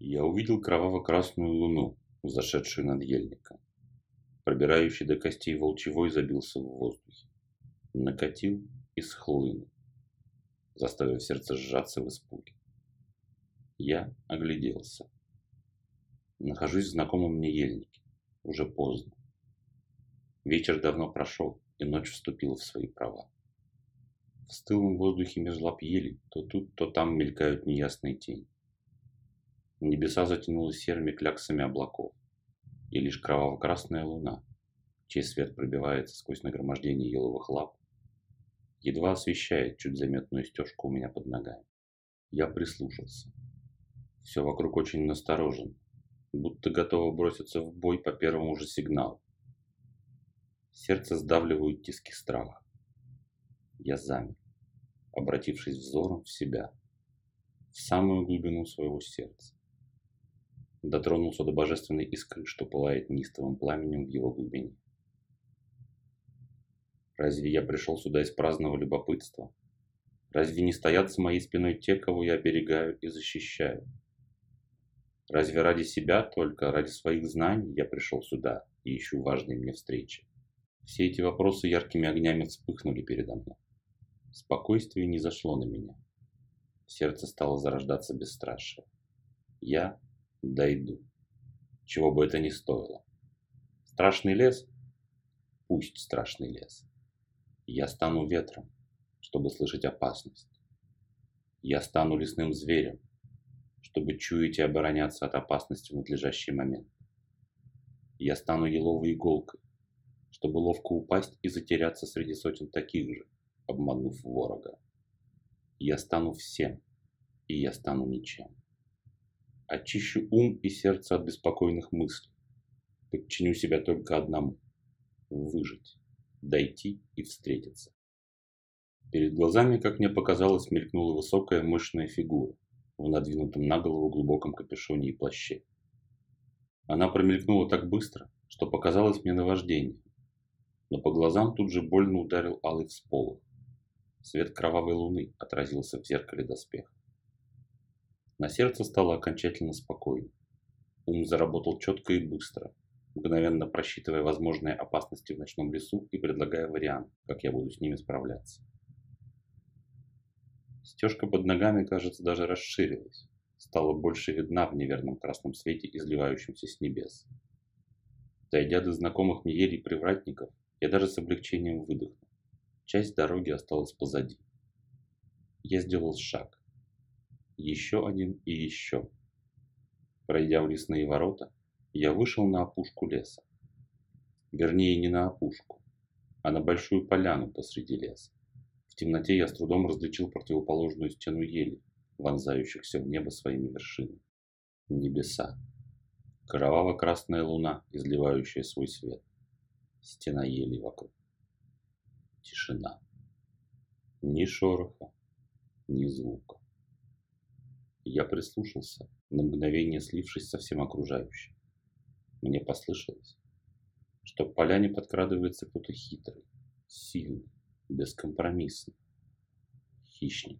Я увидел кроваво-красную луну, зашедшую над ельником. Пробирающий до костей волчевой забился в воздухе. Накатил и схлынул, заставив сердце сжаться в испуге. Я огляделся. Нахожусь в знакомом мне ельнике. Уже поздно. Вечер давно прошел, и ночь вступила в свои права. В стылом воздухе меж лап ели то тут, то там мелькают неясные тени. Небеса затянуло серыми кляксами облаков, и лишь кроваво-красная луна, чей свет пробивается сквозь нагромождение еловых лап, едва освещает чуть заметную стежку у меня под ногами. Я прислушался. Все вокруг очень насторожен, будто готово броситься в бой по первому же сигналу. Сердце сдавливают тиски страха. Я замер, обратившись взором в себя, в самую глубину своего сердца. Дотронулся до божественной искры, что пылает неистовым пламенем в его глубине. Разве я пришел сюда из праздного любопытства? Разве не стоят за моей спиной те, кого я оберегаю и защищаю? Разве ради себя только, ради своих знаний я пришел сюда и ищу важные мне встречи? Все эти вопросы яркими огнями вспыхнули передо мной. Спокойствие не зашло на меня. Сердце стало зарождаться бесстрашие. Я дойду. Чего бы это ни стоило. Страшный лес? Пусть страшный лес. Я стану ветром, чтобы слышать опасность. Я стану лесным зверем, чтобы чуять и обороняться от опасности в надлежащий момент. Я стану еловой иголкой, чтобы ловко упасть и затеряться среди сотен таких же, обманув ворога. Я стану всем, и я стану ничем. Очищу ум и сердце от беспокойных мыслей. Подчиню себя только одному – выжить, дойти и встретиться. Перед глазами, как мне показалось, мелькнула высокая мощная фигура в надвинутом на голову глубоком капюшоне и плаще. Она промелькнула так быстро, что показалось мне наваждением, но по глазам тут же больно ударил алый всполох. Свет кровавой луны отразился в зеркале доспеха. На сердце стало окончательно спокойно. Ум заработал четко и быстро, мгновенно просчитывая возможные опасности в ночном лесу и предлагая вариант, как я буду с ними справляться. Стежка под ногами, кажется, даже расширилась, стала больше видна в неверном красном свете, изливающемся с небес. Дойдя до знакомых мне елей привратников, я даже с облегчением выдохнул. Часть дороги осталась позади. Я сделал шаг. Еще один и еще. Пройдя в лесные ворота, я вышел на опушку леса. Вернее, не на опушку, а на большую поляну посреди леса. В темноте я с трудом различил противоположную стену ели, вонзающихся в небо своими вершинами. Небеса. Кроваво-красная луна, изливающая свой свет. Стена ели вокруг. Тишина. Ни шороха, ни звука. Я прислушался, на мгновение слившись со всем окружающим. Мне послышалось, что к поляне подкрадывается кто-то хитрый, сильный, бескомпромиссный. Хищник.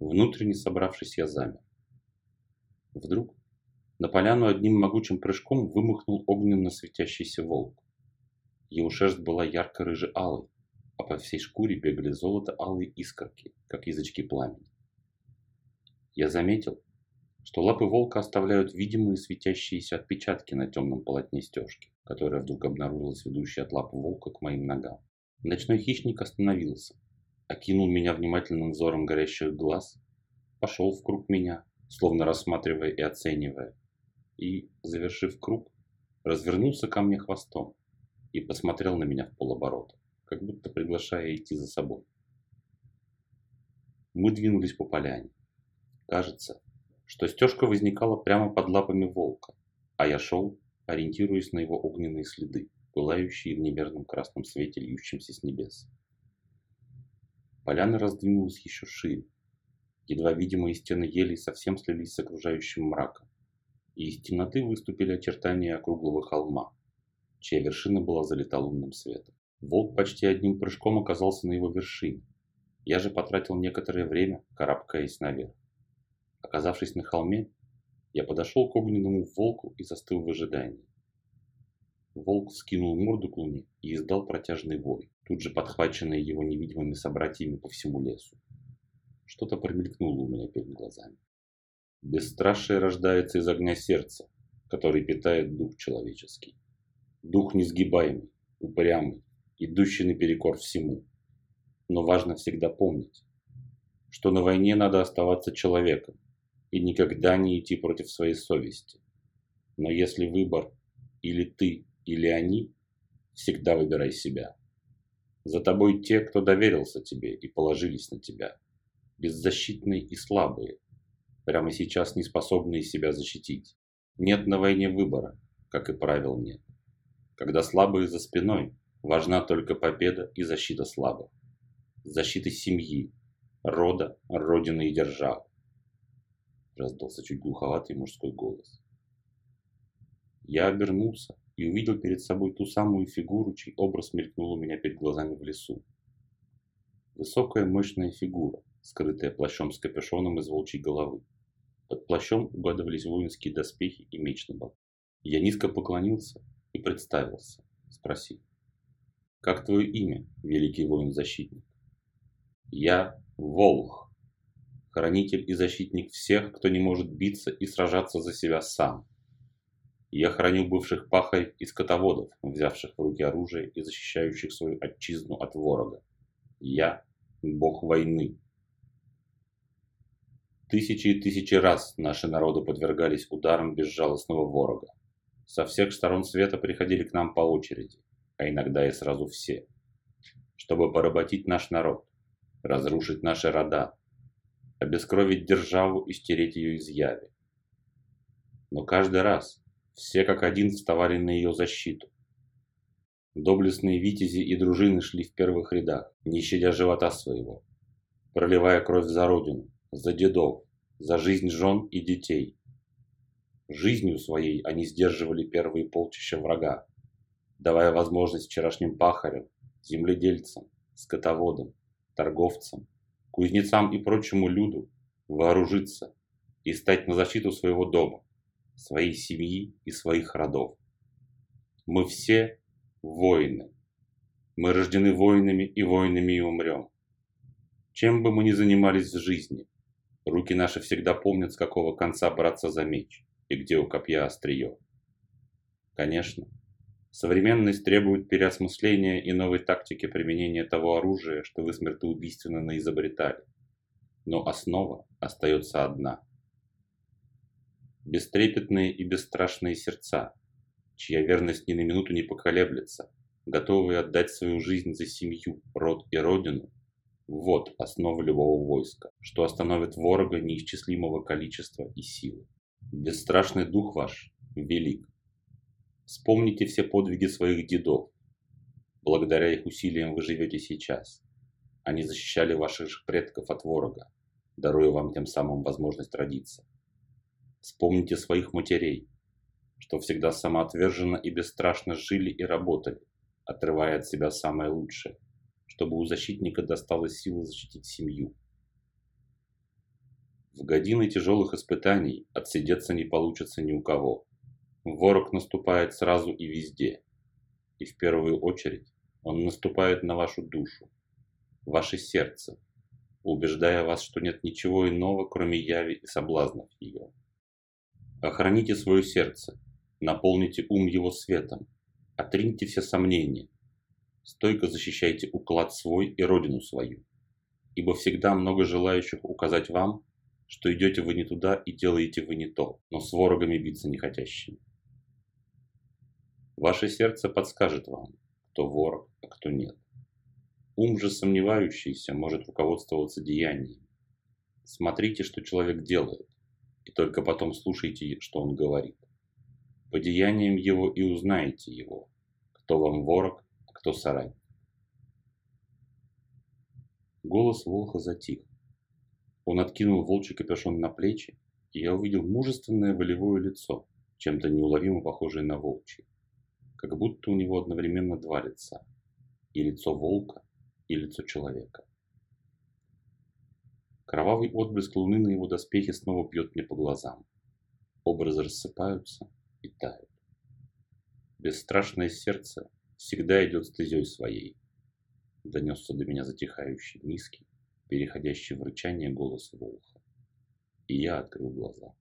Внутренне собравшись, я замер. Вдруг на поляну одним могучим прыжком вымахнул огненно светящийся волк. Его шерсть была ярко-рыже-алой, а по всей шкуре бегали золото-алые искорки, как язычки пламени. Я заметил, что лапы волка оставляют видимые светящиеся отпечатки на темном полотне стежки, которая вдруг обнаружилась ведущей от лапы волка к моим ногам. Ночной хищник остановился, окинул меня внимательным взором горящих глаз, пошел в круг меня, словно рассматривая и оценивая, и, завершив круг, развернулся ко мне хвостом и посмотрел на меня в полоборота как будто приглашая идти за собой. Мы двинулись по поляне. Кажется, что стежка возникала прямо под лапами волка, а я шел, ориентируясь на его огненные следы, пылающие в неверном красном свете, льющемся с небес. Поляна раздвинулась еще шире. Едва видимые стены елей совсем слились с окружающим мраком, и из темноты выступили очертания округлого холма, чья вершина была залита лунным светом. Волк почти одним прыжком оказался на его вершине. Я же потратил некоторое время, карабкаясь наверх. Оказавшись на холме, Я подошел к огненному волку и застыл в ожидании. Волк скинул морду к луне и издал протяжный вой, тут же подхваченный его невидимыми собратьями по всему лесу. Что-то промелькнуло у меня перед глазами. Бесстрашие рождается из огня сердца, который питает дух человеческий. Дух несгибаемый, упрямый, идущий наперекор всему. Но важно всегда помнить, что на войне надо оставаться человеком и никогда не идти против своей совести. Но если выбор или ты, или они, всегда выбирай себя. За тобой те, кто доверился тебе и положились на тебя, беззащитные и слабые, прямо сейчас не способные себя защитить. Нет на войне выбора, как и правил нет. Когда слабые за спиной, важна только победа и защита слабых. Защита семьи, рода, родины и державы. Раздался чуть глуховатый мужской голос. Я обернулся и увидел перед собой ту самую фигуру, чей образ мелькнул у меня перед глазами в лесу. Высокая мощная фигура, скрытая плащом с капюшоном из волчьей головы. Под плащом угадывались воинские доспехи и меч на боку. Я низко поклонился и представился, спросив. «Как твое имя, великий воин-защитник?» «Я Волх, хранитель и защитник всех, кто не может биться и сражаться за себя сам. Я храню бывших пахарей и скотоводов, взявших в руки оружие и защищающих свою отчизну от ворога. Я – бог войны. Тысячи и тысячи раз наши народы подвергались ударам безжалостного ворога. Со всех сторон света приходили к нам по очереди, а иногда и сразу все, чтобы поработить наш народ, разрушить наши рода, обескровить державу и стереть ее из яви. Но каждый раз все как один вставали на ее защиту. Доблестные витязи и дружины шли в первых рядах, не щадя живота своего, проливая кровь за родину, за дедов, за жизнь жен и детей. Жизнью своей они сдерживали первые полчища врага, давая возможность вчерашним пахарям, земледельцам, скотоводам, торговцам, кузнецам и прочему люду вооружиться и стать на защиту своего дома, своей семьи и своих родов. Мы все воины. Мы рождены воинами и воинами и умрем. Чем бы мы ни занимались в жизни, руки наши всегда помнят, с какого конца браться за меч и где у копья острие. Конечно, современность требует переосмысления и новой тактики применения того оружия, что вы смертоубийственно наизобретали. Но основа остается одна – бестрепетные и бесстрашные сердца, чья верность ни на минуту не поколеблется, готовые отдать свою жизнь за семью, род и родину, вот основа любого войска, что остановит ворога неисчислимого количества и силы. Бесстрашный дух ваш велик. Вспомните все подвиги своих дедов. Благодаря их усилиям вы живете сейчас. Они защищали ваших предков от ворога, даруя вам тем самым возможность родиться. Вспомните своих матерей, что всегда самоотверженно и бесстрашно жили и работали, отрывая от себя самое лучшее, чтобы у защитника досталось силы защитить семью. В годины тяжелых испытаний отсидеться не получится ни у кого. Ворог наступает сразу и везде. И в первую очередь он наступает на вашу душу, ваше сердце, убеждая вас, что нет ничего иного, кроме яви и соблазнов ее. Охраните свое сердце, наполните ум его светом, отриньте все сомнения, стойко защищайте уклад свой и родину свою, ибо всегда много желающих указать вам, что идете вы не туда и делаете вы не то, но с ворогами биться не хотящими. Ваше сердце подскажет вам, кто ворог, а кто нет. Ум же сомневающийся может руководствоваться деяниями. Смотрите, что человек делает, и только потом слушайте, что он говорит. По деяниям его и узнаете его, кто вам ворог, а кто соратник. Голос Волха затих. Он откинул волчий капюшон на плечи, и я увидел мужественное волевое лицо, чем-то неуловимо похожее на волчье. Как будто у него одновременно два лица. И лицо волка, и лицо человека. Кровавый отблеск луны на его доспехе снова бьет мне по глазам. Образы рассыпаются и тают. Бесстрашное сердце всегда идет стезей своей. Донесся до меня затихающий, низкий, переходящий в рычание голос волха. И я открыл глаза.